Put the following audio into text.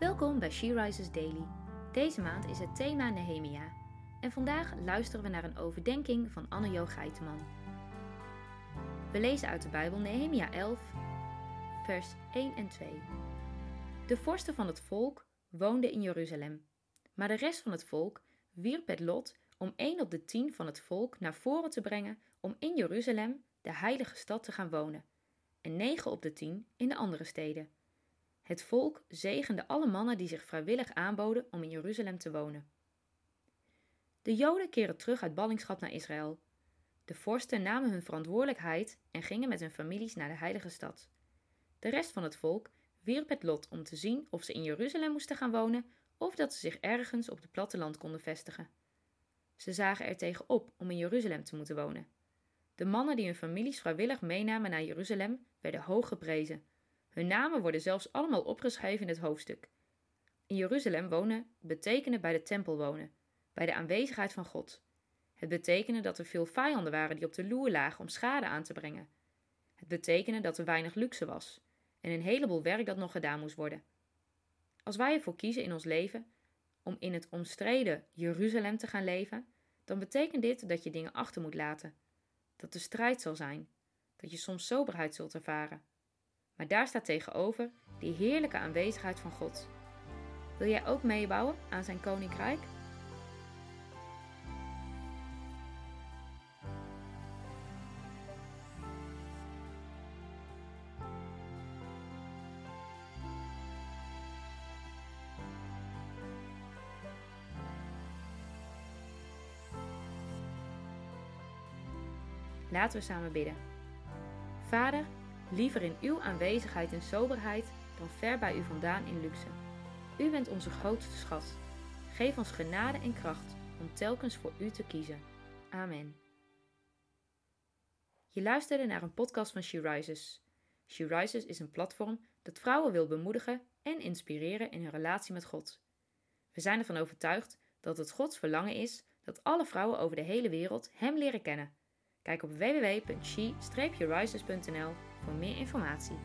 Welkom bij She Rises Daily. Deze maand is het thema Nehemia. En vandaag luisteren we naar een overdenking van Anne-Jo Geiteman. We lezen uit de Bijbel Nehemia 11, vers 1 en 2. De vorsten van het volk woonden in Jeruzalem. Maar de rest van het volk wierp het lot om één op de tien van het volk naar voren te brengen om in Jeruzalem, de heilige stad, te gaan wonen, en negen op de tien in de andere steden. Het volk zegende alle mannen die zich vrijwillig aanboden om in Jeruzalem te wonen. De Joden keren terug uit ballingschap naar Israël. De vorsten namen hun verantwoordelijkheid en gingen met hun families naar de heilige stad. De rest van het volk wierp het lot om te zien of ze in Jeruzalem moesten gaan wonen of dat ze zich ergens op het platteland konden vestigen. Ze zagen er tegen op om in Jeruzalem te moeten wonen. De mannen die hun families vrijwillig meenamen naar Jeruzalem werden hoog geprezen. Hun namen worden zelfs allemaal opgeschreven in het hoofdstuk. In Jeruzalem wonen betekende bij de tempel wonen, bij de aanwezigheid van God. Het betekende dat er veel vijanden waren die op de loer lagen om schade aan te brengen. Het betekende dat er weinig luxe was en een heleboel werk dat nog gedaan moest worden. Als wij ervoor kiezen in ons leven om in het omstreden Jeruzalem te gaan leven, dan betekent dit dat je dingen achter moet laten. Dat er strijd zal zijn, dat je soms soberheid zult ervaren. Maar daar staat tegenover die heerlijke aanwezigheid van God. Wil jij ook meebouwen aan zijn koninkrijk? Laten we samen bidden. Vader, liever in uw aanwezigheid en soberheid dan ver bij u vandaan in luxe. U bent onze grootste schat. Geef ons genade en kracht om telkens voor u te kiezen. Amen. Je luisterde naar een podcast van She Rises. She Rises is een platform dat vrouwen wil bemoedigen en inspireren in hun relatie met God. We zijn ervan overtuigd dat het Gods verlangen is dat alle vrouwen over de hele wereld Hem leren kennen Kijk op www.she-rises.nl voor meer informatie.